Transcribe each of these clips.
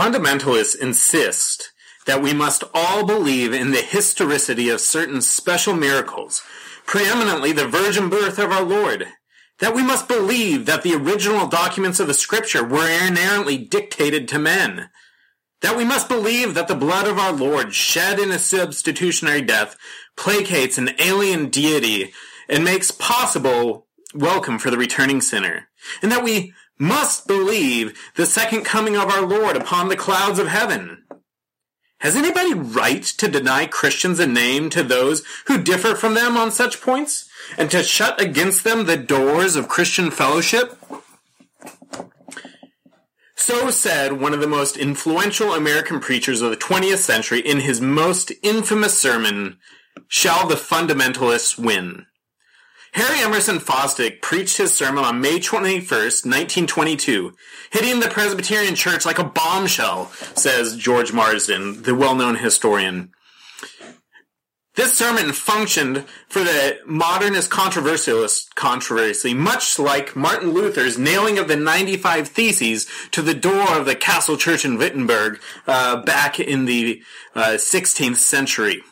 Fundamentalists insist that we must all believe in the historicity of certain special miracles, preeminently the virgin birth of our Lord, that we must believe that the original documents of the scripture were inerrantly dictated to men, that we must believe that the blood of our Lord shed in a substitutionary death placates an alien deity and makes possible welcome for the returning sinner, and that we must believe the second coming of our Lord upon the clouds of heaven. Has anybody right to deny Christians a name to those who differ from them on such points, and to shut against them the doors of Christian fellowship? So said one of the most influential American preachers of the 20th century in his most infamous sermon, Shall the Fundamentalists Win? Harry Emerson Fosdick preached his sermon on May 21st, 1922, hitting the Presbyterian Church like a bombshell, says George Marsden, the well-known historian. This sermon functioned for the modernist controversialist controversy, much like Martin Luther's nailing of the 95 Theses to the door of the Castle Church in Wittenberg uh, back in the uh, 16th century.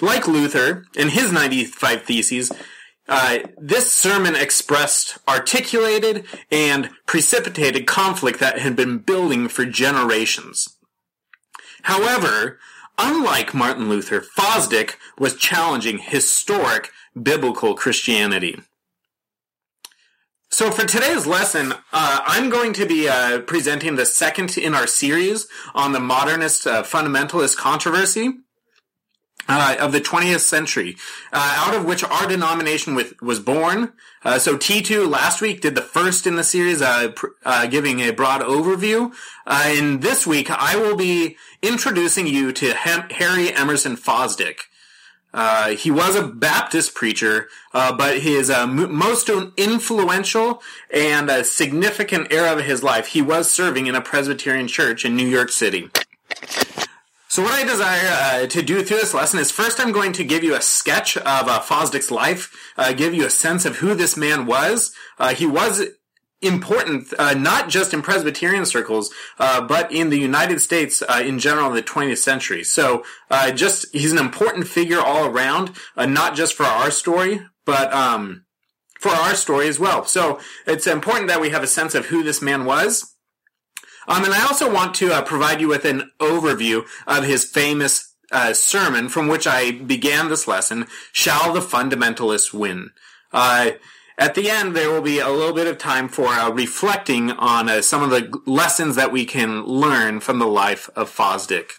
Like Luther and his 95 Theses, uh, this sermon expressed articulated and precipitated conflict that had been building for generations. However, unlike Martin Luther, Fosdick was challenging historic biblical Christianity. So for today's lesson, uh, I'm going to be uh, presenting the second in our series on the modernist uh, fundamentalist controversy uh, of the 20th century, uh, out of which our denomination with, was born. Uh, so T2 last week did the first in the series, uh, pr- uh, giving a broad overview. Uh, and this week I will be introducing you to Hem- Harry Emerson Fosdick. he was a Baptist preacher, but his m- most influential and significant era of his life, he was serving in a Presbyterian church in New York City. So what I desire uh, to do through this lesson is first I'm going to give you a sketch of uh, Fosdick's life, uh, give you a sense of who this man was. Uh, he was important, uh, not just in Presbyterian circles, uh, but in the United States in general in the 20th century. So just he's an important figure all around, not just for our story, but um, for our story as well. So it's important that we have a sense of who this man was. Um, and I also want to uh, provide you with an overview of his famous uh, sermon from which I began this lesson, Shall the Fundamentalists Win? Uh, at the end, there will be a little bit of time for uh, reflecting on uh, some of the lessons that we can learn from the life of Fosdick.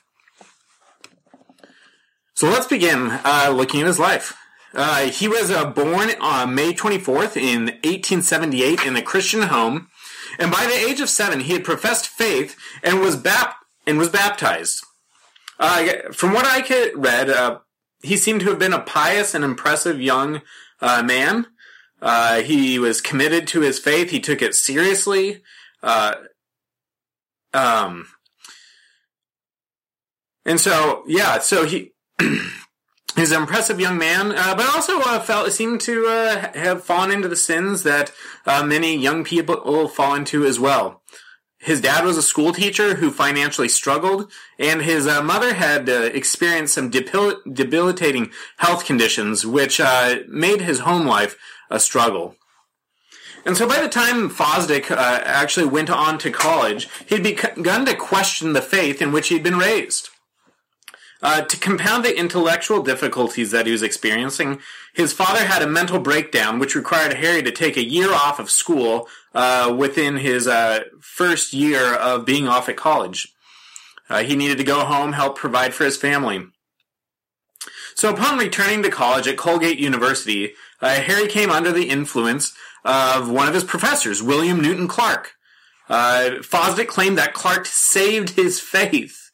So let's begin uh, looking at his life. he was born on May 24th in 1878 in a Christian home and by the age of seven, he had professed faith and was bap- and was baptized. Uh, from what I could read, uh, he seemed to have been a pious and impressive young uh, man. Uh, he was committed to his faith. He took it seriously. Uh, um, and so, yeah, so he He's an impressive young man, uh, but also uh, felt seemed to uh, have fallen into the sins that uh, many young people fall into as well. His dad was a school teacher who financially struggled, and his uh, mother had uh, experienced some debil- debilitating health conditions, which made his home life a struggle. And so by the time Fosdick actually went on to college, he'd begun to question the faith in which he'd been raised. Uh, to compound the intellectual difficulties that he was experiencing, his father had a mental breakdown, which required Harry to take a year off of school uh, within his uh, first year of being off at college. Uh, he needed to go home, help provide for his family. So, upon returning to college at Colgate University, uh, Harry came under the influence of one of his professors, William Newton Clarke. Uh, Fosdick claimed that Clarke saved his faith.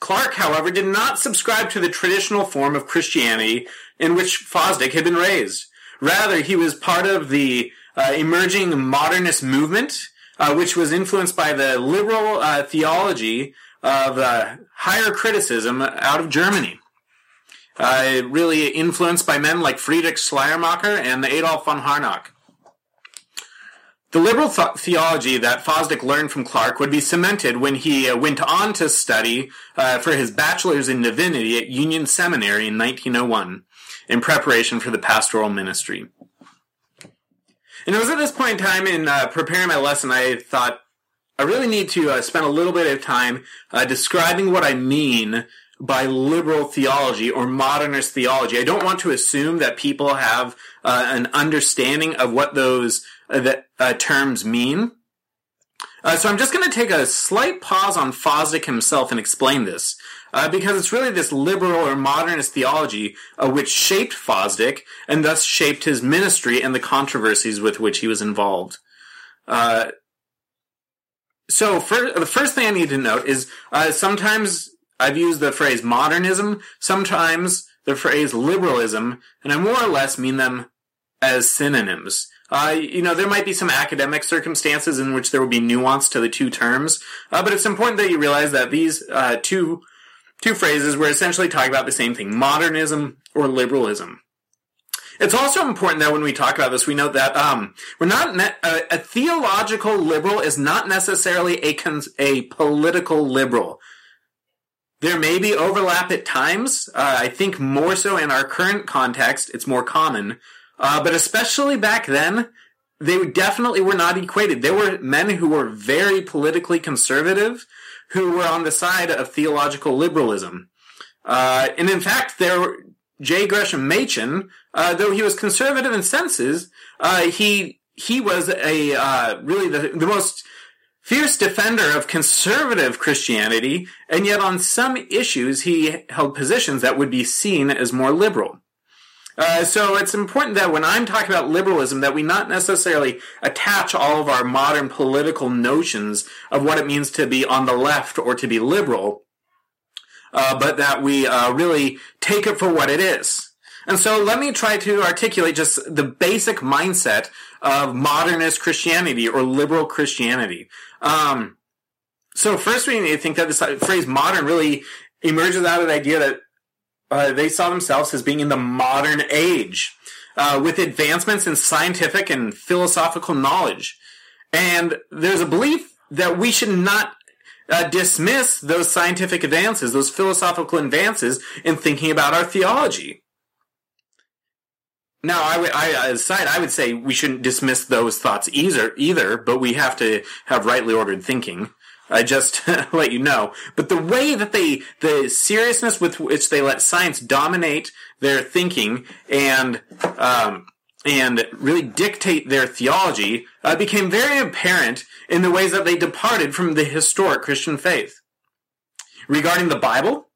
Clarke, however, did not subscribe to the traditional form of Christianity in which Fosdick had been raised. Rather, he was part of the uh, emerging modernist movement, uh, which was influenced by the liberal uh, theology of uh, higher criticism out of Germany. Uh, really influenced by men like Friedrich Schleiermacher and Adolf von Harnack. The liberal th- theology that Fosdick learned from Clarke would be cemented when he uh, went on to study uh, for his bachelor's in divinity at Union Seminary in 1901 in preparation for the pastoral ministry. And it was at this point in time in uh, preparing my lesson, I thought I really need to uh, spend a little bit of time uh, describing what I mean by liberal theology or modernist theology. I don't want to assume that people have uh, an understanding of what those that uh, terms mean. Uh, so I'm just going to take a slight pause on Fosdick himself and explain this, uh, because it's really this liberal or modernist theology uh, which shaped Fosdick and thus shaped his ministry and the controversies with which he was involved. Uh, so for, the first thing I need to note is sometimes I've used the phrase modernism, sometimes the phrase liberalism, and I more or less mean them as synonyms. Uh, you know, there might be some academic circumstances in which there will be nuance to the two terms, uh, but it's important that you realize that these uh, two two phrases were essentially talking about the same thing: modernism or liberalism. It's also important that when we talk about this, we note that um, we're not ne- a, a, theological liberal is not necessarily a cons- a political liberal. There may be overlap at times. Uh, I think more so in our current context, it's more common. Uh, but especially back then, they definitely were not equated. There were men who were very politically conservative who were on the side of theological liberalism. Uh, and in fact, there, J. Gresham Machen, uh, though he was conservative in senses, uh, he, he was a, uh, really the, the most fierce defender of conservative Christianity, and yet on some issues he held positions that would be seen as more liberal. Uh, so it's important that when I'm talking about liberalism, that we not necessarily attach all of our modern political notions of what it means to be on the left or to be liberal, uh, but that we uh, really take it for what it is. And so let me try to articulate just the basic mindset of modernist Christianity or liberal Christianity. Um, so first we need to think that this phrase modern really emerges out of the idea that uh, they saw themselves as being in the modern age uh, with advancements in scientific and philosophical knowledge. And there's a belief that we should not uh, dismiss those scientific advances, those philosophical advances in thinking about our theology. Now, I would, I, aside, I would say we shouldn't dismiss those thoughts either, either, but we have to have rightly ordered thinking. I just let you know. But the way that they, the seriousness with which they let science dominate their thinking and, um, and really dictate their theology uh, became very apparent in the ways that they departed from the historic Christian faith. Regarding the Bible,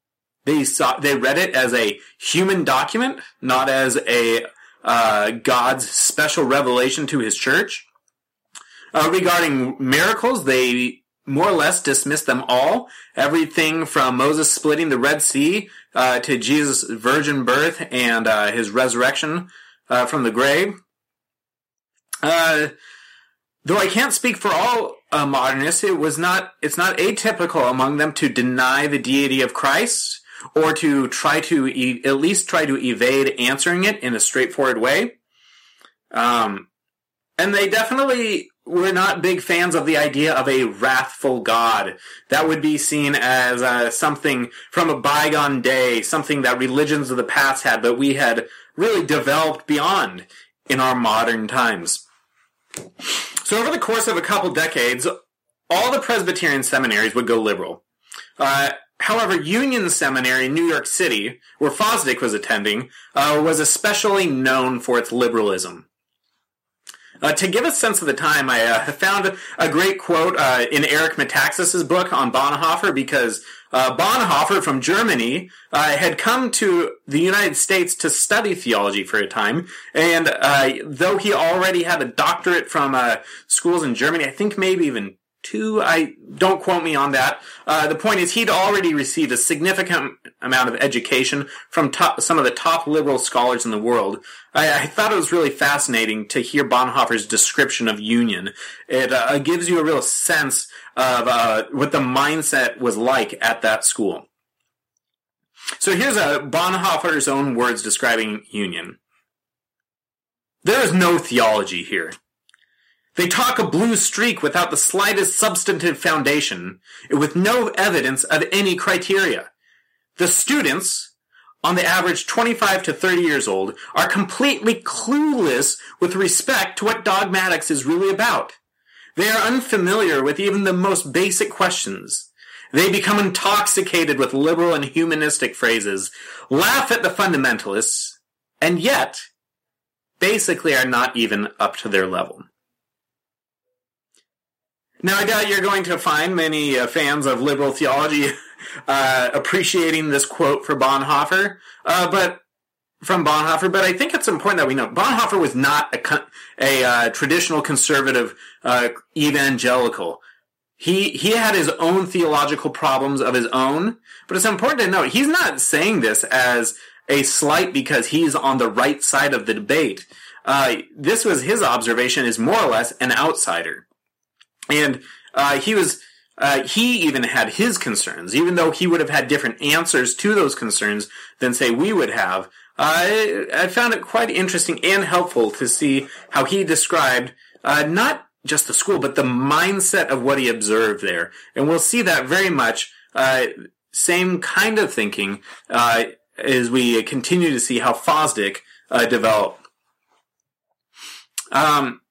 they saw they read it as a human document, not as a uh, God's special revelation to His church. Uh, regarding miracles, they more or less dismissed them all. Everything from Moses splitting the Red Sea uh, to Jesus' virgin birth and uh, his resurrection uh, from the grave. Uh, though I can't speak for all uh, modernists, it was not. It's not atypical among them to deny the deity of Christ or to try to e- at least try to evade answering it in a straightforward way. Um, and they definitely we're not big fans of the idea of a wrathful God. That would be seen as uh, something from a bygone day, something that religions of the past had, but we had really developed beyond in our modern times. So over the course of a couple decades, all the Presbyterian seminaries would go liberal. Uh, however, Union Seminary in New York City, where Fosdick was attending, uh, was especially known for its liberalism. Uh, to give a sense of the time, I uh, found a great quote uh, in Eric Metaxas's book on Bonhoeffer because uh, Bonhoeffer from Germany uh, had come to the United States to study theology for a time, and uh, though he already had a doctorate from schools in Germany, I think maybe even two. I don't quote me on that. Uh, the point is, he'd already received a significant amount of education from top, some of the top liberal scholars in the world. I, I, thought it was really fascinating to hear Bonhoeffer's description of union. It uh, gives you a real sense of uh, what the mindset was like at that school. So here's a Bonhoeffer's own words describing union. There is no theology here. They talk a blue streak without the slightest substantive foundation, with no evidence of any criteria. The students, on the average 25 to 30 years old, are completely clueless with respect to what dogmatics is really about. They are unfamiliar with even the most basic questions. They become intoxicated with liberal and humanistic phrases, laugh at the fundamentalists, and yet, basically are not even up to their level. Now, I doubt you're going to find many uh, fans of liberal theology uh, appreciating this quote for Bonhoeffer, uh, but from Bonhoeffer. But I think it's important that we know Bonhoeffer was not a, a uh, traditional conservative uh, evangelical. He he had his own theological problems of his own, but it's important to note he's not saying this as a slight because he's on the right side of the debate. Uh, this was his observation as more or less an outsider. And uh, he was uh, he even had his concerns, even though he would have had different answers to those concerns than say we would have. I, I found it quite interesting and helpful to see how he described uh, not just the school, but the mindset of what he observed there, and we'll see that very much uh, same kind of thinking uh, as we continue to see how Fosdick uh, developed. Um,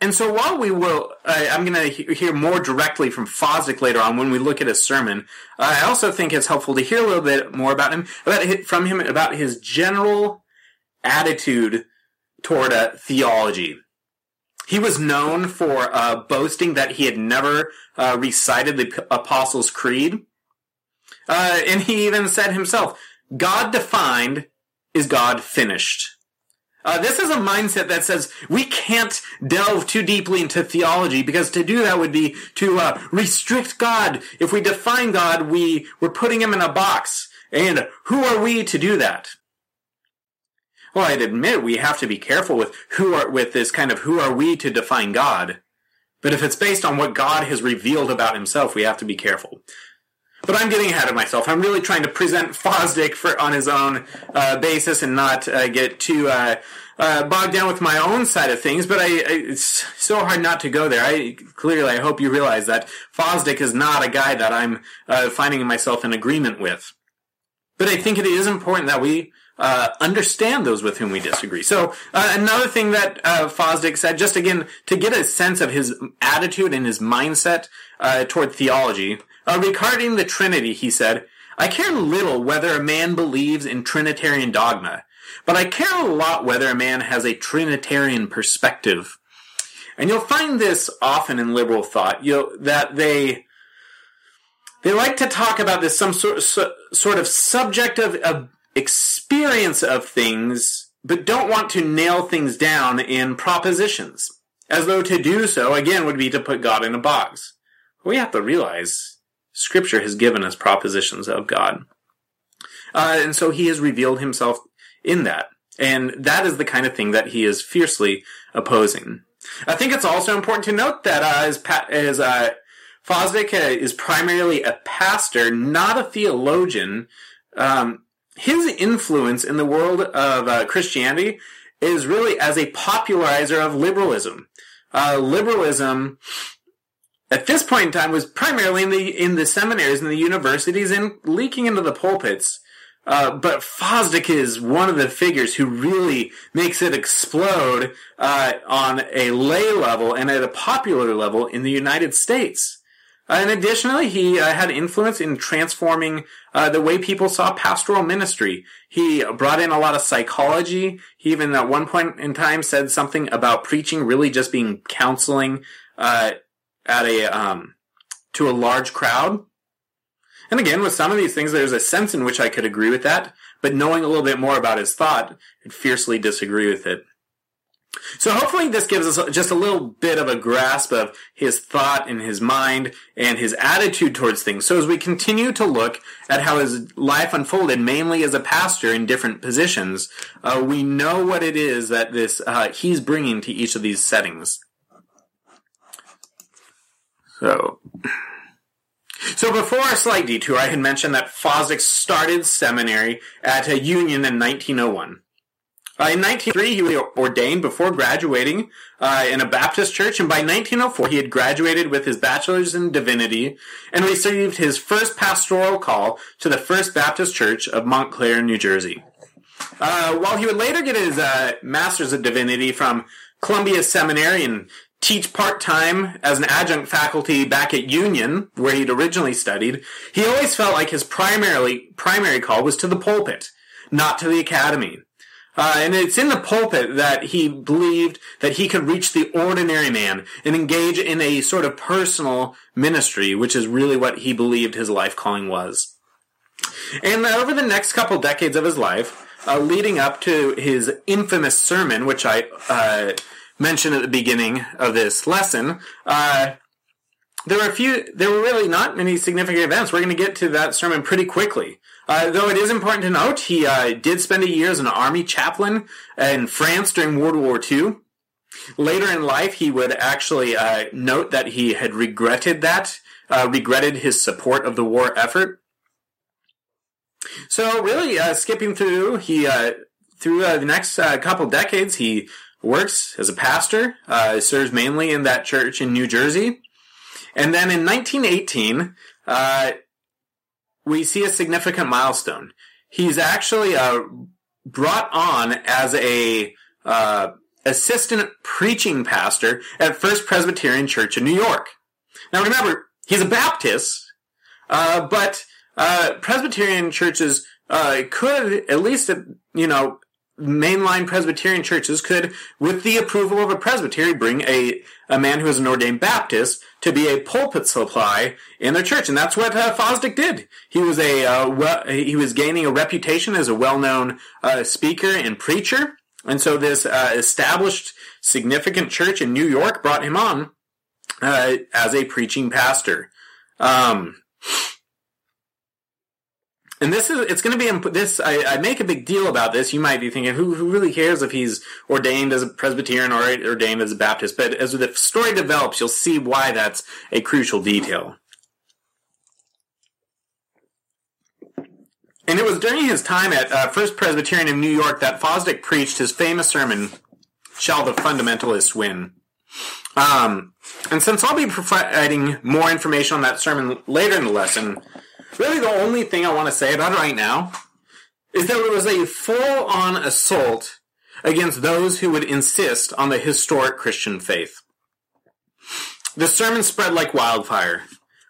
and so while we will, uh, I'm going to hear more directly from Fosdick later on when we look at his sermon. Uh, I also think it's helpful to hear a little bit more about him, about from him about his general attitude toward uh, theology. He was known for uh, boasting that he had never uh, recited the Apostles' Creed, uh, and he even said himself, "God defined is God finished." Uh, this is a mindset that says we can't delve too deeply into theology because to do that would be to uh, restrict God. If we define God, we we're putting him in a box. And who are we to do that? Well, I'd admit we have to be careful with who are with this kind of who are we to define God. But if it's based on what God has revealed about himself, we have to be careful. But I'm getting ahead of myself. I'm really trying to present Fosdick for on his own uh, basis and not uh, get too uh, uh, bogged down with my own side of things. But I, I, it's so hard not to go there. I clearly, I hope you realize that Fosdick is not a guy that I'm uh, finding myself in agreement with. But I think it is important that we uh, understand those with whom we disagree. So uh, another thing that uh, Fosdick said, just again to get a sense of his attitude and his mindset uh, toward theology, uh, regarding the Trinity, he said, I care little whether a man believes in Trinitarian dogma, but I care a lot whether a man has a Trinitarian perspective. And you'll find this often in liberal thought, you know, that they, they like to talk about this some sort, so, sort of subjective of experience of things, but don't want to nail things down in propositions. As though to do so, again, would be to put God in a box. We have to realize Scripture has given us propositions of God. Uh, and so he has revealed himself in that. And that is the kind of thing that he is fiercely opposing. I think it's also important to note that uh, as, pa- as uh, Fosdick uh, is primarily a pastor, not a theologian, um, his influence in the world of uh, Christianity is really as a popularizer of liberalism. Uh, liberalism at this point in time was primarily in the in the seminaries and the universities and leaking into the pulpits. Uh, but Fosdick is one of the figures who really makes it explode uh, on a lay level and at a popular level in the United States. Uh, and additionally, he uh, had influence in transforming uh, the way people saw pastoral ministry. He brought in a lot of psychology. He even at one point in time said something about preaching really just being counseling uh, at a um, to a large crowd. And again, with some of these things, there's a sense in which I could agree with that, but knowing a little bit more about his thought, I'd fiercely disagree with it. So hopefully this gives us just a little bit of a grasp of his thought and his mind and his attitude towards things. So as we continue to look at how his life unfolded, mainly as a pastor in different positions, uh, we know what it is that this uh, he's bringing to each of these settings. So, so before our slight detour, I had mentioned that Fosdick started seminary at a Union in 1901. Uh, in 1903, he was ordained before graduating uh, in a Baptist church, and by 1904, he had graduated with his bachelor's in divinity and received his first pastoral call to the First Baptist Church of Montclair, New Jersey. Uh, while he would later get his uh, master's of divinity from Columbia Seminary and teach part-time as an adjunct faculty back at Union, where he'd originally studied, he always felt like his primarily primary call was to the pulpit, not to the academy. Uh, and it's in the pulpit that he believed that he could reach the ordinary man and engage in a sort of personal ministry, which is really what he believed his life calling was. And over the next couple decades of his life, uh, leading up to his infamous sermon, which I uh, mentioned at the beginning of this lesson, uh, there were a few, there were really not many significant events. We're going to get to that sermon pretty quickly. Uh, though it is important to note, he uh, did spend a year as an army chaplain in France during World War II. Later in life, he would actually uh, note that he had regretted that, uh, regretted his support of the war effort. So, really, uh, skipping through, he through the next couple decades, he works as a pastor, serves mainly in that church in New Jersey. And then in 1918, uh, we see a significant milestone. He's actually uh, brought on as a uh, assistant preaching pastor at First Presbyterian Church in New York. Now remember, he's a Baptist, uh, but uh, Presbyterian churches uh, could, at least, you know, mainline Presbyterian churches could, with the approval of a presbytery, bring a, a man who is an ordained Baptist to be a pulpit supply in their church. And that's what uh, Fosdick did. He was a, uh, well, he was gaining a reputation as a well-known uh, speaker and preacher. And so this uh, established significant church in New York brought him on uh, as a preaching pastor. Um, and this is it's going to be this I, I, make a big deal about this. You might be thinking who, who really cares if he's ordained as a presbyterian or ordained as a baptist? But as the story develops you'll see why that's a crucial detail. And it was during his time at uh, first presbyterian in new york that fosdick preached his famous sermon shall the fundamentalists win? Um, and since i'll be providing more information on that sermon later in the lesson Really, the only thing I want to say about it right now is that it was a full on assault against those who would insist on the historic Christian faith. The sermon spread like wildfire,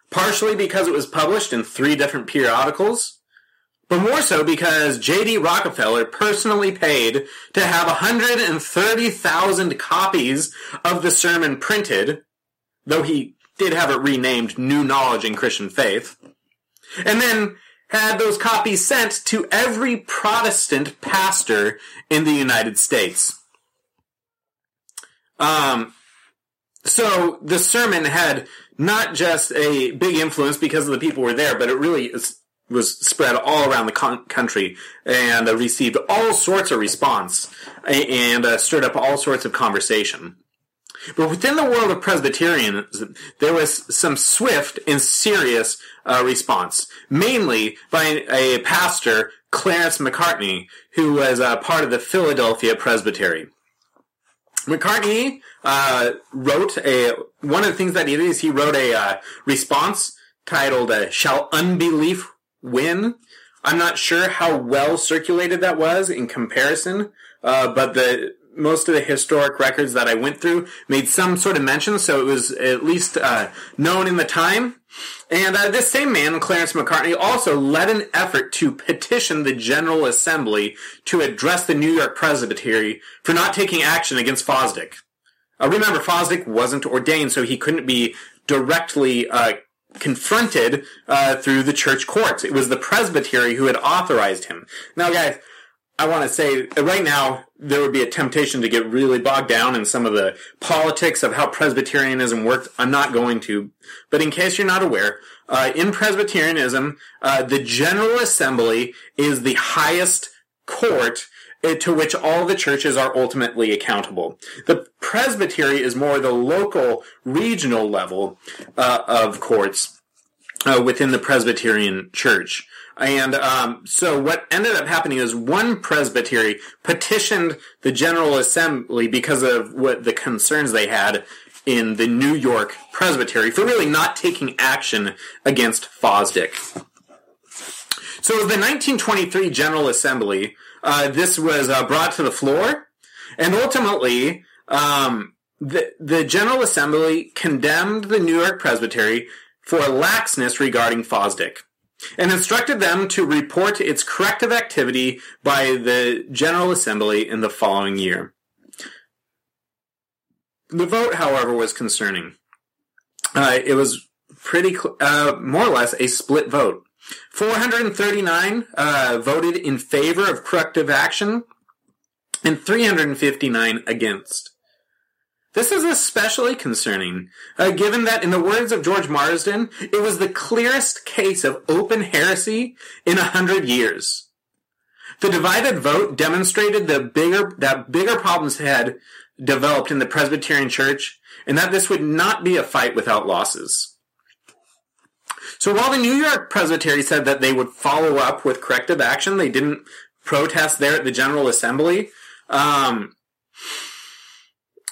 partially because it was published in three different periodicals, but more so because J.D. Rockefeller personally paid to have 130,000 copies of the sermon printed, though he did have it renamed New Knowledge in Christian Faith and then had those copies sent to every Protestant pastor in the United States. Um, so the sermon had not just a big influence because of the people were there, but it really was spread all around the con- country and received all sorts of response and uh, stirred up all sorts of conversation. But within the world of Presbyterianism, there was some swift and serious uh, response, mainly by a pastor, Clarence Macartney, who was uh, part of the Philadelphia Presbytery. Macartney uh, wrote a one of the things that he did is he wrote a uh, response titled uh, "Shall Unbelief Win?" I'm not sure how well circulated that was in comparison, uh, but the most of the historic records that I went through made some sort of mention, so it was at least uh, known in the time. And uh, this same man, Clarence Macartney, also led an effort to petition the General Assembly to address the New York Presbytery for not taking action against Fosdick. Uh, remember, Fosdick wasn't ordained, so he couldn't be directly uh, confronted uh, through the church courts. It was the Presbytery who had authorized him. Now, guys, I want to say right now there would be a temptation to get really bogged down in some of the politics of how Presbyterianism worked. I'm not going to, but in case you're not aware, uh, in Presbyterianism, uh, the General Assembly is the highest court uh, to which all the churches are ultimately accountable. The presbytery is more the local, regional level uh, of courts uh, within the Presbyterian Church. And um, so what ended up happening is one presbytery petitioned the General Assembly because of what the concerns they had in the New York Presbytery for really not taking action against Fosdick. So the 1923 General Assembly, uh, this was uh, brought to the floor, and ultimately, um, the, the General Assembly condemned the New York Presbytery for laxness regarding Fosdick and instructed them to report its corrective activity by the General Assembly in the following year. The vote, however, was concerning. Uh, it was pretty, cl- uh, more or less, a split vote. 439 uh, voted in favor of corrective action, and 359 against. This is especially concerning, uh, given that, in the words of George Marsden, it was the clearest case of open heresy in a hundred years. The divided vote demonstrated the bigger that bigger problems had developed in the Presbyterian Church, and that this would not be a fight without losses. So while the New York Presbytery said that they would follow up with corrective action, they didn't protest there at the General Assembly. Um,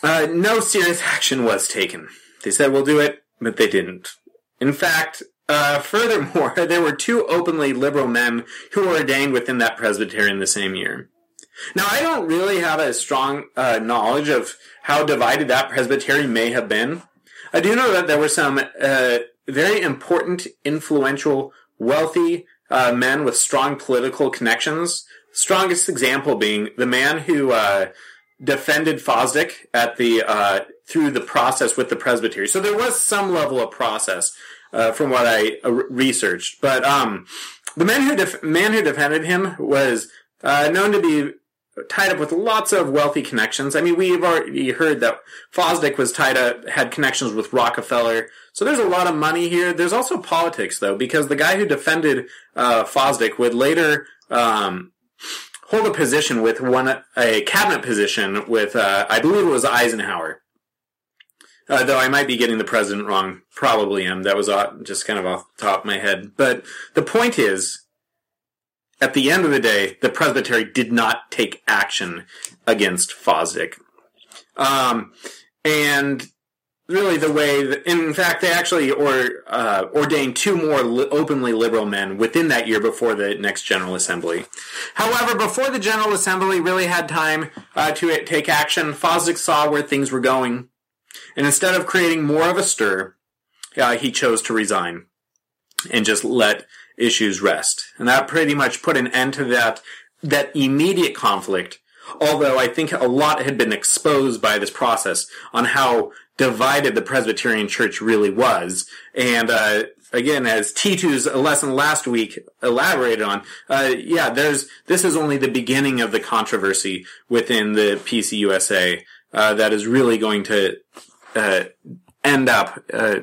uh, no serious action was taken. They said we'll do it, but they didn't. In fact, uh, furthermore, there were two openly liberal men who were ordained within that presbytery in the same year. Now, I don't really have a strong uh, knowledge of how divided that presbytery may have been. I do know that there were some uh, very important, influential, wealthy uh, men with strong political connections. Strongest example being the man who uh, defended Fosdick at the uh, through the process with the presbytery. So there was some level of process uh, from what I uh, researched. But um, the man who def- man who defended him was uh, known to be tied up with lots of wealthy connections. I mean, we've already heard that Fosdick was tied up, had connections with Rockefeller. So there's a lot of money here. There's also politics though, because the guy who defended uh, Fosdick would later um, hold a position with one a cabinet position with uh, I believe it was Eisenhower. Uh, though I might be getting the president wrong, probably am. That was just kind of off the top of my head. But the point is, at the end of the day, the presbytery did not take action against Fosdick. Um, and really the way that, in fact, they actually or, uh, ordained two more li- openly liberal men within that year before the next General Assembly. However, before the General Assembly really had time uh, to take action, Fosdick saw where things were going, and instead of creating more of a stir, uh, he chose to resign and just let issues rest. And that pretty much put an end to that that immediate conflict although I think a lot had been exposed by this process on how divided the Presbyterian Church really was. And uh, again, as T2's lesson last week elaborated on, uh, yeah, there's this is only the beginning of the controversy within the PCUSA uh, that is really going to uh, end up uh,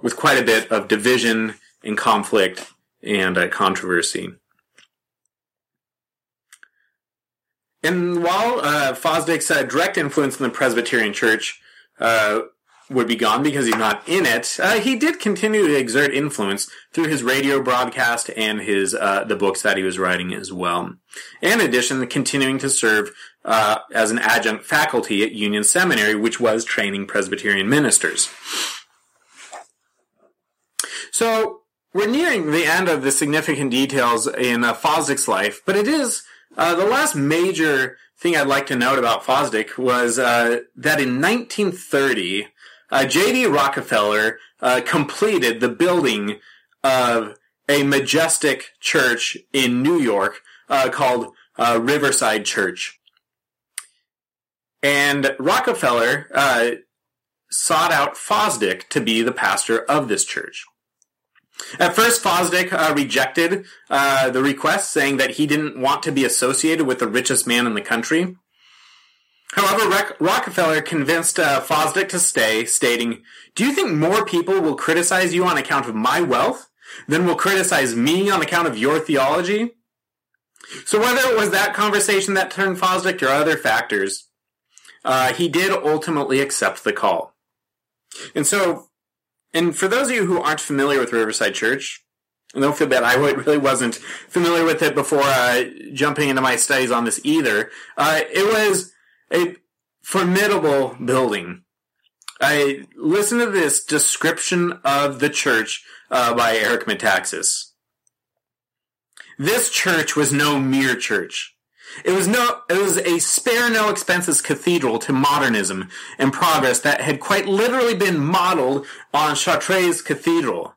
with quite a bit of division and conflict and uh, controversy. And while uh, Fosdick's direct influence in the Presbyterian Church uh, would be gone because he's not in it, uh, he did continue to exert influence through his radio broadcast and his uh, the books that he was writing as well. In addition, continuing to serve uh, as an adjunct faculty at Union Seminary, which was training Presbyterian ministers. So we're nearing the end of the significant details in uh, Fosdick's life, but it is uh, the last major thing I'd like to note about Fosdick was uh, that in 1930, uh, J.D. Rockefeller uh, completed the building of a majestic church in New York uh, called uh, Riverside Church. And Rockefeller sought out Fosdick to be the pastor of this church. At first, Fosdick uh, rejected uh, the request, saying that he didn't want to be associated with the richest man in the country. However, Rockefeller convinced uh, Fosdick to stay, stating, Do you think more people will criticize you on account of my wealth than will criticize me on account of your theology? So whether it was that conversation that turned Fosdick or other factors, uh, he did ultimately accept the call. And so and for those of you who aren't familiar with Riverside Church, don't feel bad. I really wasn't familiar with it before uh, jumping into my studies on this either. Uh, it was a formidable building. I listened to this description of the church uh, by Eric Metaxas. This church was no mere church. It was no, it was a spare no expenses cathedral to modernism and progress that had quite literally been modeled on Chartres Cathedral.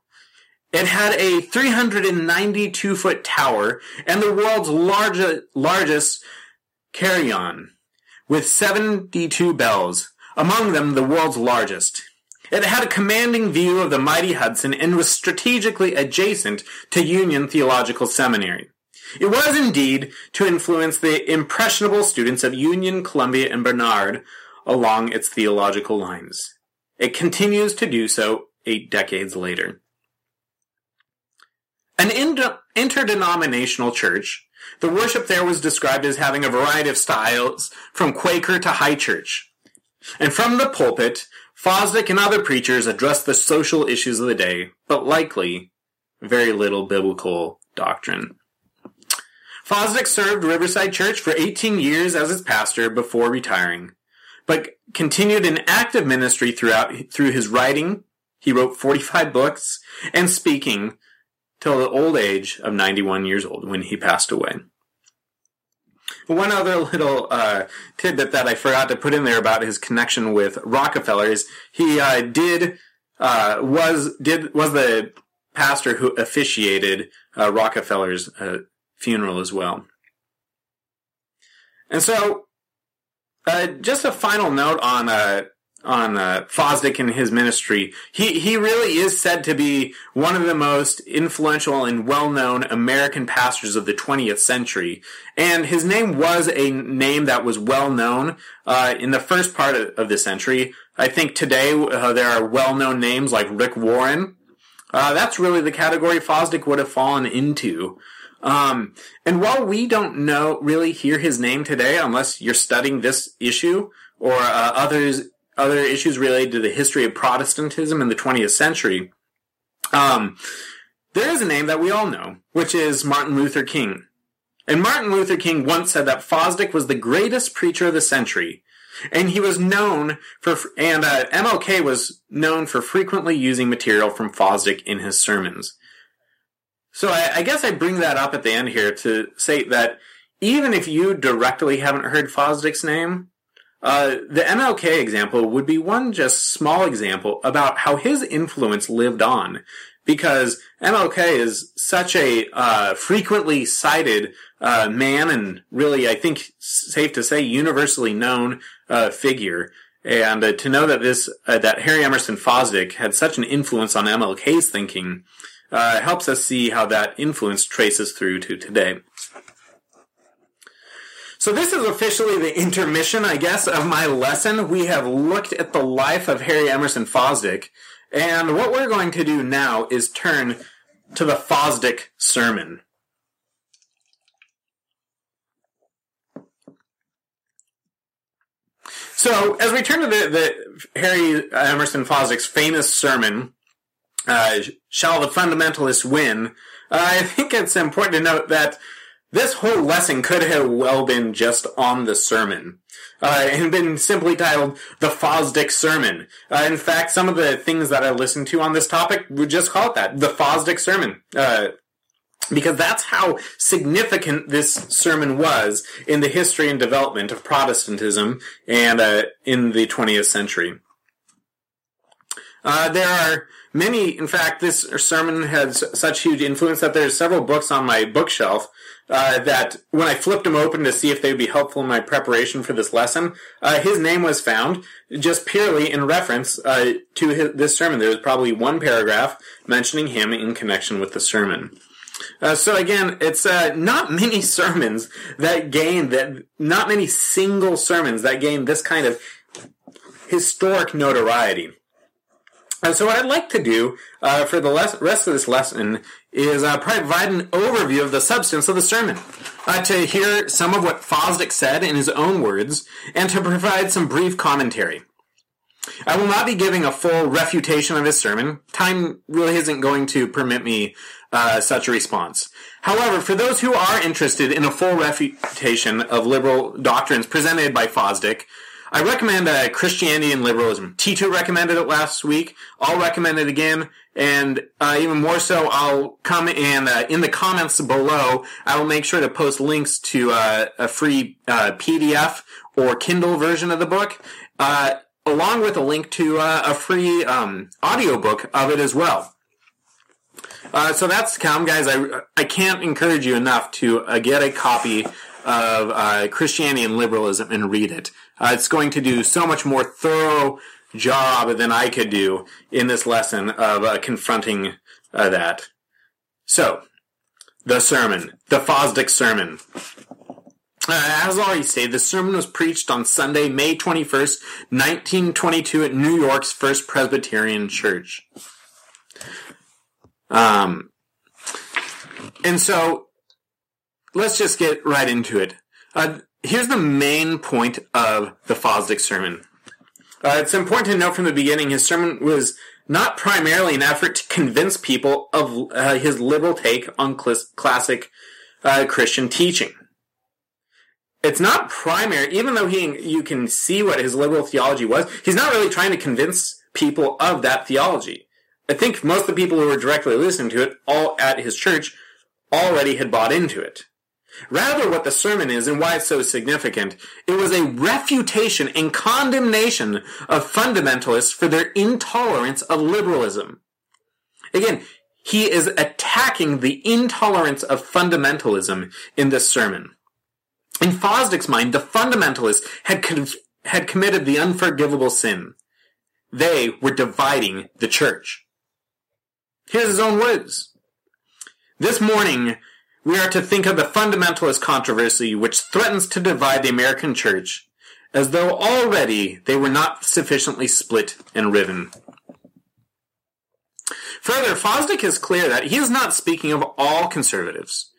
It had a 392 foot tower and the world's largest, largest carillon with 72 bells, among them the world's largest. It had a commanding view of the mighty Hudson and was strategically adjacent to Union Theological Seminary. It was indeed to influence the impressionable students of Union, Columbia, and Barnard along its theological lines. It continues to do so eight decades later. An inter- interdenominational church, the worship there was described as having a variety of styles, from Quaker to High Church. And from the pulpit, Fosdick and other preachers addressed the social issues of the day, but likely very little biblical doctrine. Fosdick served Riverside Church for 18 years as its pastor before retiring, but continued an active ministry throughout through his writing. He wrote 45 books and speaking till the old age of 91 years old when he passed away. One other little uh, tidbit that I forgot to put in there about his connection with Rockefeller is he uh, did uh, was did was the pastor who officiated uh, Rockefeller's uh, funeral as well. And so, uh, just a final note on on uh, Fosdick and his ministry. He he really is said to be one of the most influential and well-known American pastors of the 20th century, and his name was a name that was well known uh, in the first part of, of, the century. I think today uh, there are well-known names like Rick Warren. Uh, that's really the category Fosdick would have fallen into. Um, and while we don't know really hear his name today, unless you're studying this issue or uh, others other issues related to the history of Protestantism in the 20th century, um, there is a name that we all know, which is Martin Luther King. And Martin Luther King once said that Fosdick was the greatest preacher of the century. And he was known for, and uh, MLK was known for frequently using material from Fosdick in his sermons. So I, I guess I bring that up at the end here to say that even if you directly haven't heard Fosdick's name, uh, the MLK example would be one just small example about how his influence lived on, because MLK is such a uh, frequently cited uh, man and really, I think, safe to say, universally known uh, figure. And uh, to know that this that Harry Emerson Fosdick had such an influence on MLK's thinking Uh, helps us see how that influence traces through to today. So this is officially the intermission, I guess, of my lesson. We have looked at the life of Harry Emerson Fosdick, and what we're going to do now is turn to the Fosdick sermon. So, as we turn to the, the Harry Emerson Fosdick's famous sermon, uh, "Shall the Fundamentalists Win?" Uh, I think it's important to note that this whole lesson could have well been just on the sermon. Uh, and been simply titled The Fosdick Sermon. Uh, in fact, some of the things that I listened to on this topic would just call it that, The Fosdick Sermon. Uh, because that's how significant this sermon was in the history and development of Protestantism and uh, in the 20th century. Uh, there are many, in fact, this sermon has such huge influence that there's several books on my bookshelf uh, that when I flipped them open to see if they would be helpful in my preparation for this lesson, uh, his name was found just purely in reference uh, to his, this sermon. There was probably one paragraph mentioning him in connection with the sermon. Uh, so again, it's uh, not many sermons that gain that, not many single sermons that gain this kind of historic notoriety. And so what I'd like to do uh, for the les- rest of this lesson is uh, provide an overview of the substance of the sermon, uh, to hear some of what Fosdick said in his own words, and to provide some brief commentary. I will not be giving a full refutation of his sermon. Time really isn't going to permit me uh, such a response. However, for those who are interested in a full refutation of liberal doctrines presented by Fosdick, I recommend uh, Christianity and Liberalism. Tito recommended it last week. I'll recommend it again. And uh, even more so, I'll come and uh, in the comments below, I will make sure to post links to uh, a free uh, PDF or Kindle version of the book, uh, along with a link to a free um, audiobook of it as well. so that's come, guys. I I can't encourage you enough to get a copy of Christianity and liberalism and read it. Uh, it's going to do so much more thorough job than I could do in this lesson of uh, confronting uh, that. So, the sermon, the Fosdick sermon. Uh, as already stated, the sermon was preached on Sunday, May 21st, 1922 at New York's First Presbyterian Church. Um, and so let's just get right into it. Uh, here's the main point of the Fosdick sermon. Uh, it's important to note from the beginning his sermon was not primarily an effort to convince people of uh, his liberal take on cl- classic uh, Christian teaching. It's not primary, even though he you can see what his liberal theology was. He's not really trying to convince people of that theology. I think most of the people who were directly listening to it, all at his church, already had bought into it. Rather, what the sermon is and why it's so significant, it was a refutation and condemnation of fundamentalists for their intolerance of liberalism. Again, he is attacking the intolerance of fundamentalism in this sermon. In Fosdick's mind, the fundamentalists had, had committed the unforgivable sin. They were dividing the church. Here's his own words. This morning, we are to think of the fundamentalist controversy which threatens to divide the American church, as though already they were not sufficiently split and riven. Further, Fosdick is clear that he is not speaking of all conservatives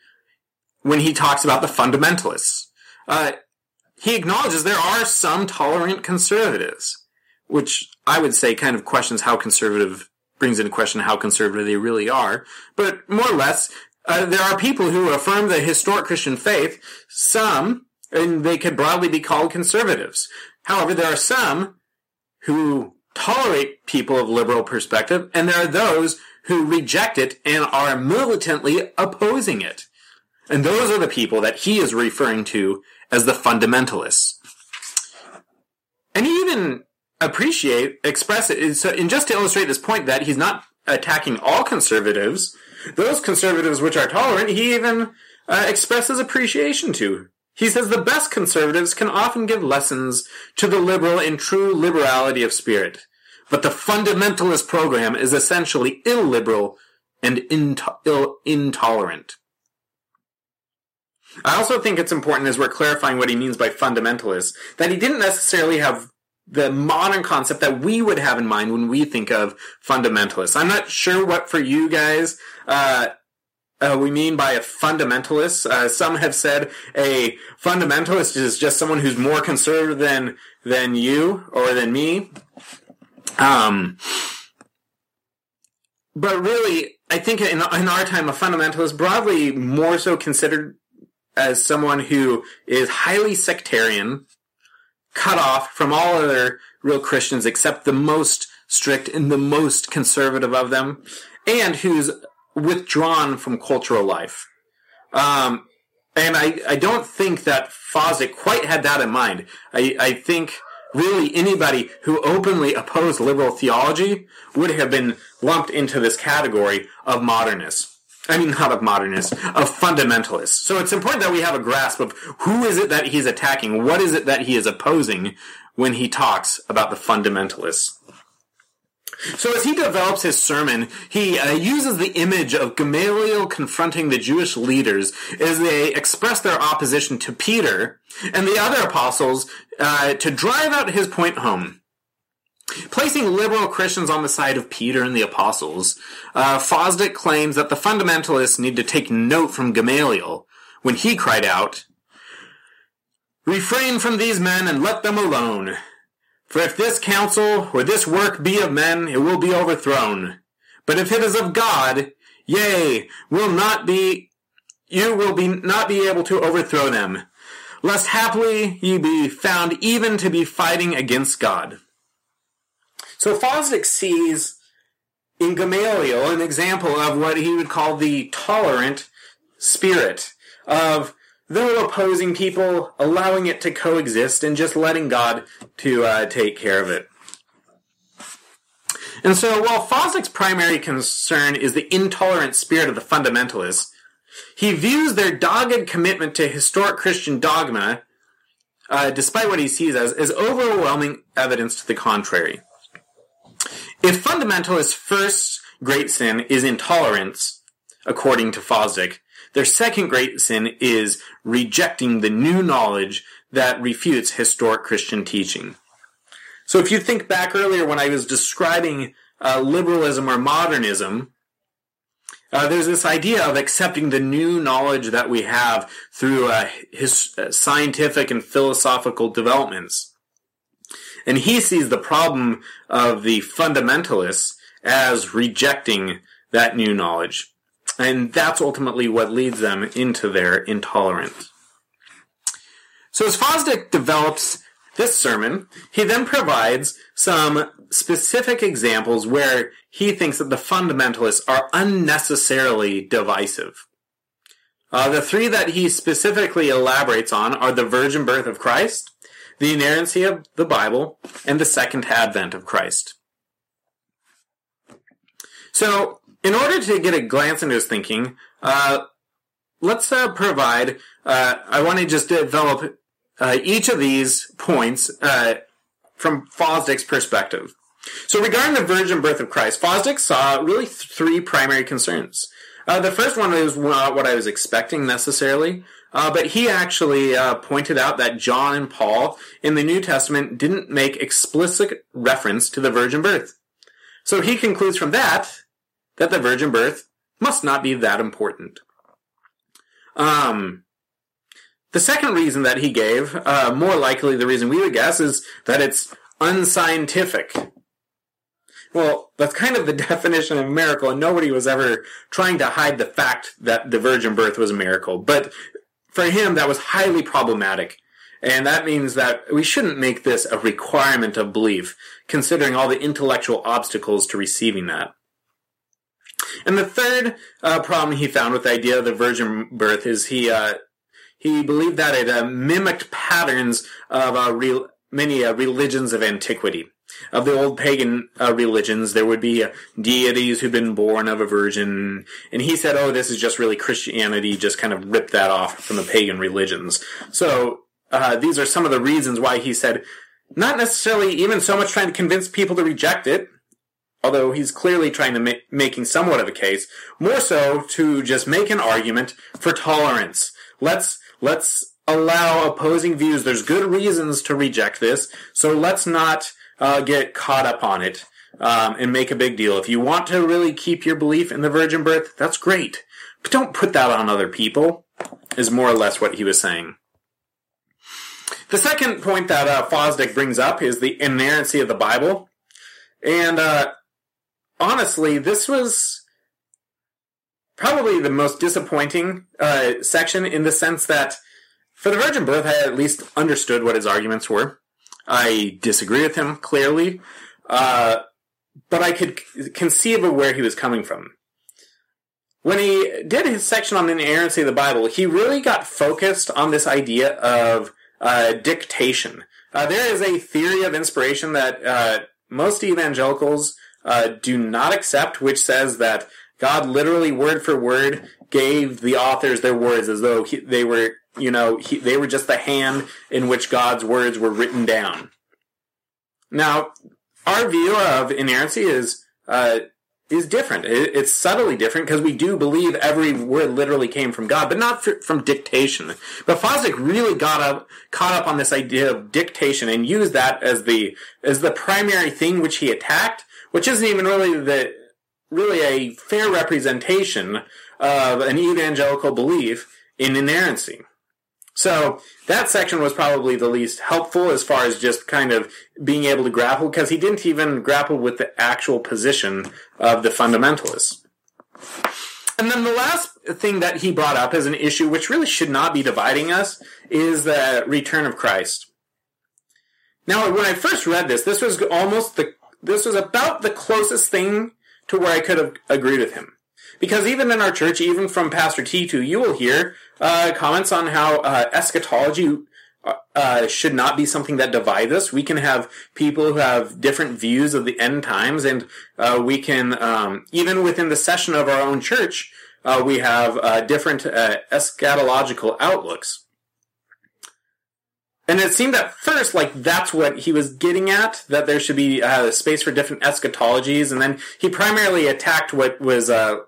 when he talks about the fundamentalists. Uh, he acknowledges there are some tolerant conservatives, which I would say kind of questions how conservative brings into question how conservative they really are. But more or less, uh, there are people who affirm the historic Christian faith. Some, and they could broadly be called conservatives. However, there are some who tolerate people of liberal perspective, and there are those who reject it and are militantly opposing it. And those are the people that he is referring to as the fundamentalists. And he even appreciate, express it, so, and just to illustrate this point that he's not attacking all conservatives, those conservatives which are tolerant, he even uh, expresses appreciation to. He says the best conservatives can often give lessons to the liberal in true liberality of spirit. But the fundamentalist program is essentially illiberal and into- Ill- intolerant. I also think it's important as we're clarifying what he means by fundamentalist that he didn't necessarily have the modern concept that we would have in mind when we think of fundamentalists. I'm not sure what for you guys uh, uh, we mean by a fundamentalist. Uh, some have said a fundamentalist is just someone who's more conservative than than you or than me. Um, but really, I think in, in our time, a fundamentalist broadly more so considered as someone who is highly sectarian, cut off from all other real Christians except the most strict and the most conservative of them, and who's withdrawn from cultural life. Um, and I, I don't think that Fosdick quite had that in mind. I, I think really anybody who openly opposed liberal theology would have been lumped into this category of modernists. I mean, not of modernists, of fundamentalists. So it's important that we have a grasp of who is it that he's attacking? What is it that he is opposing when he talks about the fundamentalists? So as he develops his sermon, he uh, uses the image of Gamaliel confronting the Jewish leaders as they express their opposition to Peter and the other apostles uh, to drive out his point home. Placing liberal Christians on the side of Peter and the apostles, uh, Fosdick claims that the fundamentalists need to take note from Gamaliel when he cried out, Refrain from these men and let them alone. For if this counsel or this work be of men, it will be overthrown. But if it is of God, yea, will not be, you will be not be able to overthrow them, lest haply ye be found even to be fighting against God. So Fosdick sees in Gamaliel an example of what he would call the tolerant spirit of though opposing people, allowing it to coexist and just letting God to uh, take care of it. And so, while Fosdick's primary concern is the intolerant spirit of the fundamentalists, he views their dogged commitment to historic Christian dogma, uh, despite what he sees as, as overwhelming evidence to the contrary. If fundamentalists' first great sin is intolerance, according to Fosdick, their second great sin is rejecting the new knowledge that refutes historic Christian teaching. So if you think back earlier when I was describing uh, liberalism or modernism, uh, there's this idea of accepting the new knowledge that we have through uh, his uh, scientific and philosophical developments. And he sees the problem of the fundamentalists as rejecting that new knowledge. And that's ultimately what leads them into their intolerance. So as Fosdick develops this sermon, he then provides some specific examples where he thinks that the fundamentalists are unnecessarily divisive. Uh, the three that he specifically elaborates on are the virgin birth of Christ, the inerrancy of the Bible, and the second advent of Christ. So, in order to get a glance into his thinking, uh, let's uh, provide. Uh, I want to just develop uh, each of these points uh, from Fosdick's perspective. So, regarding the virgin birth of Christ, Fosdick saw really th- three primary concerns. Uh, the first one is not what I was expecting necessarily, but he actually pointed out that John and Paul in the New Testament didn't make explicit reference to the virgin birth. So he concludes from that that the virgin birth must not be that important. Um, the second reason that he gave, uh, more likely the reason we would guess, is that it's unscientific. Well, that's kind of the definition of a miracle, and nobody was ever trying to hide the fact that the virgin birth was a miracle. But for him, that was highly problematic. And that means that we shouldn't make this a requirement of belief, considering all the intellectual obstacles to receiving that. And the third uh, problem he found with the idea of the virgin birth is he uh, he believed that it uh, mimicked patterns of uh, many uh, religions of antiquity. Of the old pagan uh, religions, there would be deities who'd been born of a virgin, and he said, "Oh, this is just really Christianity. Just kind of ripped that off from the pagan religions." So these are some of the reasons why he said, not necessarily even so much trying to convince people to reject it, although he's clearly trying to make making somewhat of a case, more so to just make an argument for tolerance. Let's let's allow opposing views. There's good reasons to reject this, so let's not uh, get caught up on it um, and make a big deal. If you want to really keep your belief in the virgin birth, that's great, but don't put that on other people. Is more or less what he was saying. The second point that uh, Fosdick brings up is the inerrancy of the Bible. And uh, honestly, this was probably the most disappointing uh, section in the sense that for the virgin birth, I at least understood what his arguments were. I disagree with him clearly, uh, but I could conceive of where he was coming from. When he did his section on the inerrancy of the Bible, he really got focused on this idea of uh, dictation. Uh, there is a theory of inspiration that uh, most evangelicals uh, do not accept, which says that God literally word for word gave the authors their words as though he, they were, you know, he, they were just the hand in which God's words were written down. Now, our view of inerrancy is uh, is different. It, it's subtly different because we do believe every word literally came from God, but not for, from dictation. But Fosdick really got up, caught up on this idea of dictation and used that as the as the primary thing which he attacked which isn't even really the really a fair representation of an evangelical belief in inerrancy. So that section was probably the least helpful as far as just kind of being able to grapple because he didn't even grapple with the actual position of the fundamentalists. And then the last thing that he brought up as an issue, which really should not be dividing us, is the return of Christ. Now, when I first read this, this was almost the, this was about the closest thing to where I could have agreed with him. Because even in our church, even from Pastor T2, you will hear uh, comments on how uh, eschatology uh, uh, should not be something that divides us. We can have people who have different views of the end times, and uh, we can, um, even within the session of our own church, uh, we have different eschatological outlooks. And it seemed at first like that's what he was getting at, that there should be uh, space for different eschatologies, and then he primarily attacked what was uh,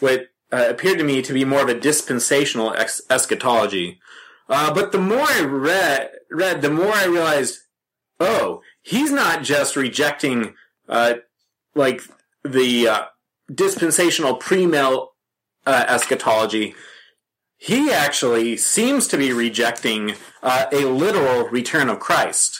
what uh, appeared to me to be more of a dispensational ex- eschatology. Uh, but the more I read, read, the more I realized, oh, he's not just rejecting uh, like the uh, dispensational premill eschatology he actually seems to be rejecting uh, a literal return of Christ.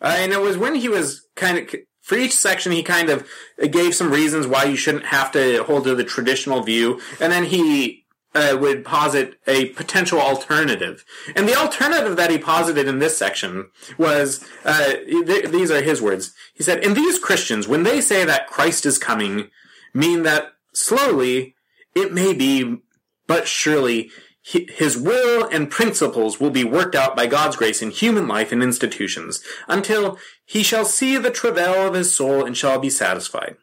Uh, and it was when he was kind of, for each section, he kind of gave some reasons why you shouldn't have to hold to the traditional view, and then he uh, would posit a potential alternative. And the alternative that he posited in this section was, uh, th- these are his words. He said, "In these Christians, when they say that Christ is coming, mean that slowly, it may be but surely his will and principles will be worked out by God's grace in human life and institutions until he shall see the travail of his soul and shall be satisfied.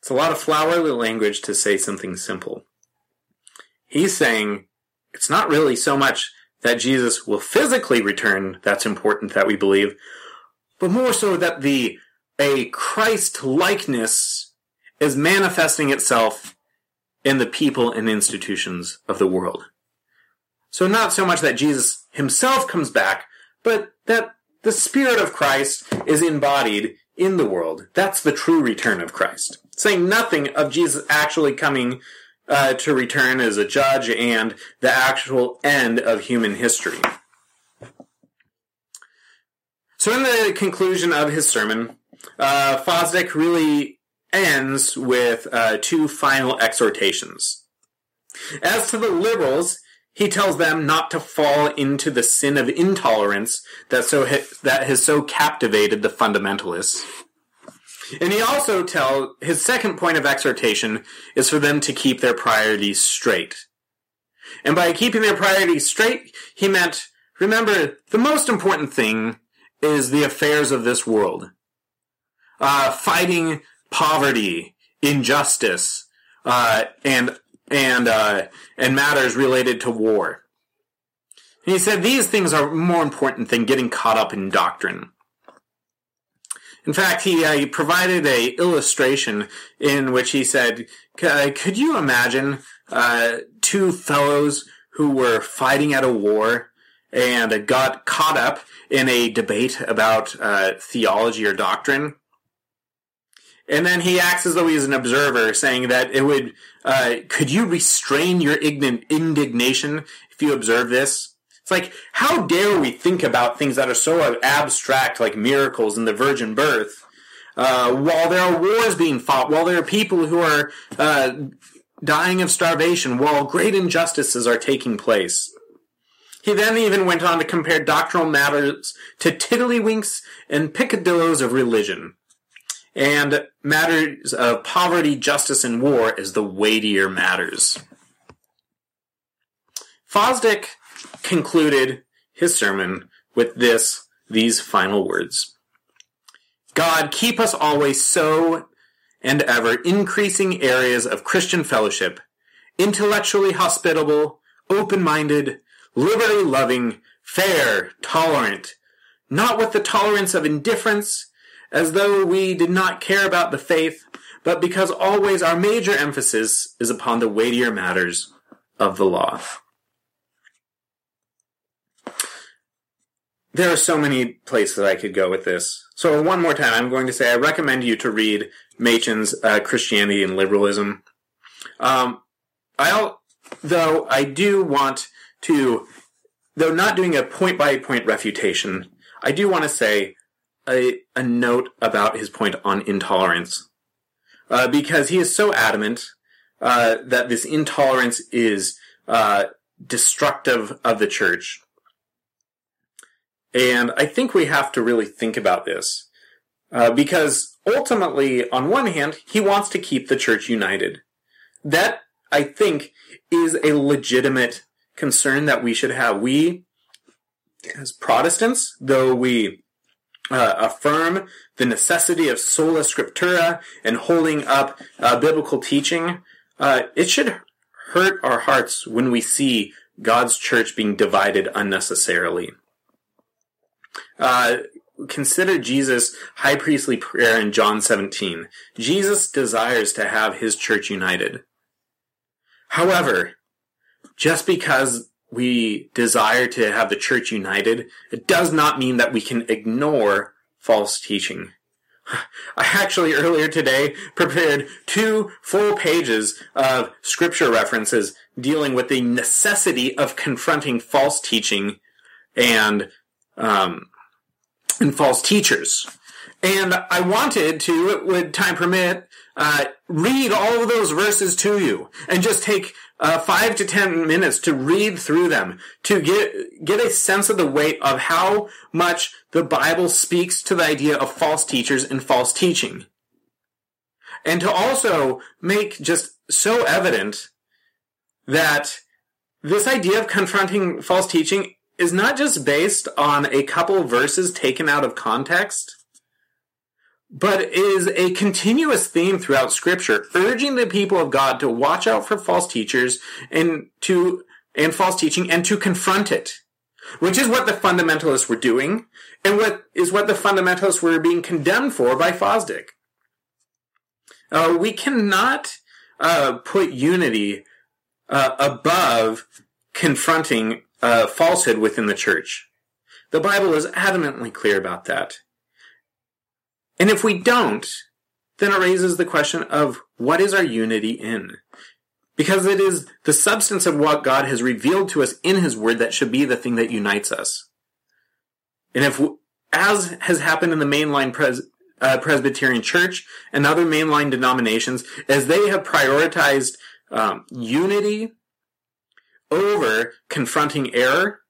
It's a lot of flowery language to say something simple. He's saying it's not really so much that Jesus will physically return that's important that we believe, but more so that the a Christ likeness is manifesting itself in the people and institutions of the world. So not so much that Jesus himself comes back, but that the Spirit of Christ is embodied in the world. That's the true return of Christ. Saying nothing of Jesus actually coming uh, to return as a judge and the actual end of human history. So in the conclusion of his sermon, uh, Fosdick really ends with uh, two final exhortations. As to the liberals, he tells them not to fall into the sin of intolerance that so ha- that has so captivated the fundamentalists. And he also tells his second point of exhortation is for them to keep their priorities straight. And by keeping their priorities straight, he meant remember the most important thing is the affairs of this world. Uh, fighting poverty, injustice, uh, and and uh, and matters related to war. And he said these things are more important than getting caught up in doctrine. In fact, he, uh, he provided a illustration in which he said, uh, "Could you imagine uh, two fellows who were fighting at a war and got caught up in a debate about uh, theology or doctrine?" And then he acts as though he's an observer, saying that it would, uh, could you restrain your indignation if you observe this? It's like, how dare we think about things that are so abstract, like miracles and the virgin birth, uh, while there are wars being fought, while there are people who are uh, dying of starvation, while great injustices are taking place. He then even went on to compare doctrinal matters to tiddlywinks and picadillos of religion and matters of poverty, justice, and war as the weightier matters. Fosdick concluded his sermon with this, these final words. God, keep us always so and ever increasing areas of Christian fellowship, intellectually hospitable, open-minded, liberty-loving, fair, tolerant, not with the tolerance of indifference, as though we did not care about the faith, but because always our major emphasis is upon the weightier matters of the law. There are so many places I could go with this. So one more time, I'm going to say I recommend you to read Machen's uh, Christianity and Liberalism. Um, I'll though I do want to, though not doing a point by point refutation, I do want to say a, a note about his point on intolerance. Uh, because he is so adamant uh, that this intolerance is uh, destructive of the church. And I think we have to really think about this. Uh, because ultimately, on one hand, he wants to keep the church united. That, I think, is a legitimate concern that we should have. We, as Protestants, though we uh, affirm the necessity of sola scriptura and holding up uh, biblical teaching, uh, it should hurt our hearts when we see God's church being divided unnecessarily. Uh, consider Jesus' high priestly prayer in John 17. Jesus desires to have his church united. However, just because we desire to have the church united, it does not mean that we can ignore false teaching. I actually earlier today prepared two full pages of scripture references dealing with the necessity of confronting false teaching and um, and false teachers. And I wanted to, would time permit, uh, read all of those verses to you and just take uh, five to ten minutes to read through them to get get a sense of the weight of how much the Bible speaks to the idea of false teachers and false teaching, and to also make just so evident that this idea of confronting false teaching is not just based on a couple verses taken out of context but is a continuous theme throughout scripture, urging the people of God to watch out for false teachers and to, and false teaching and to confront it. Which is what the fundamentalists were doing, and what is what the fundamentalists were being condemned for by Fosdick. Uh, we cannot uh, put unity uh, above confronting uh, falsehood within the church. The Bible is adamantly clear about that. And if we don't, then it raises the question of what is our unity in? Because it is the substance of what God has revealed to us in His Word that should be the thing that unites us. And if, as has happened in the mainline pres, uh, Presbyterian Church and other mainline denominations, as they have prioritized um, unity over confronting error,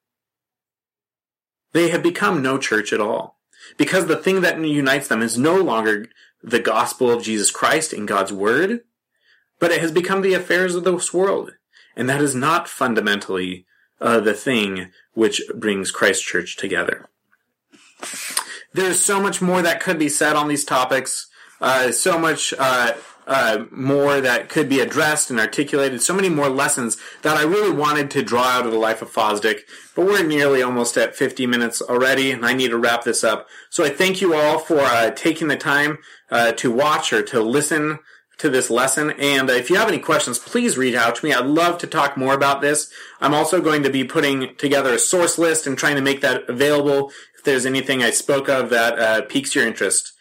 they have become no church at all because the thing that unites them is no longer the gospel of Jesus Christ in God's word, but it has become the affairs of this world. And that is not fundamentally uh, the thing which brings Christ Church together. There's so much more that could be said on these topics. Uh, so much uh, uh, more that could be addressed and articulated, so many more lessons that I really wanted to draw out of the life of Fosdick. But we're nearly almost at 50 minutes already, and I need to wrap this up. So I thank you all for uh, taking the time uh, to watch or to listen to this lesson. And if you have any questions, please reach out to me. I'd love to talk more about this. I'm also going to be putting together a source list and trying to make that available if there's anything I spoke of that uh, piques your interest.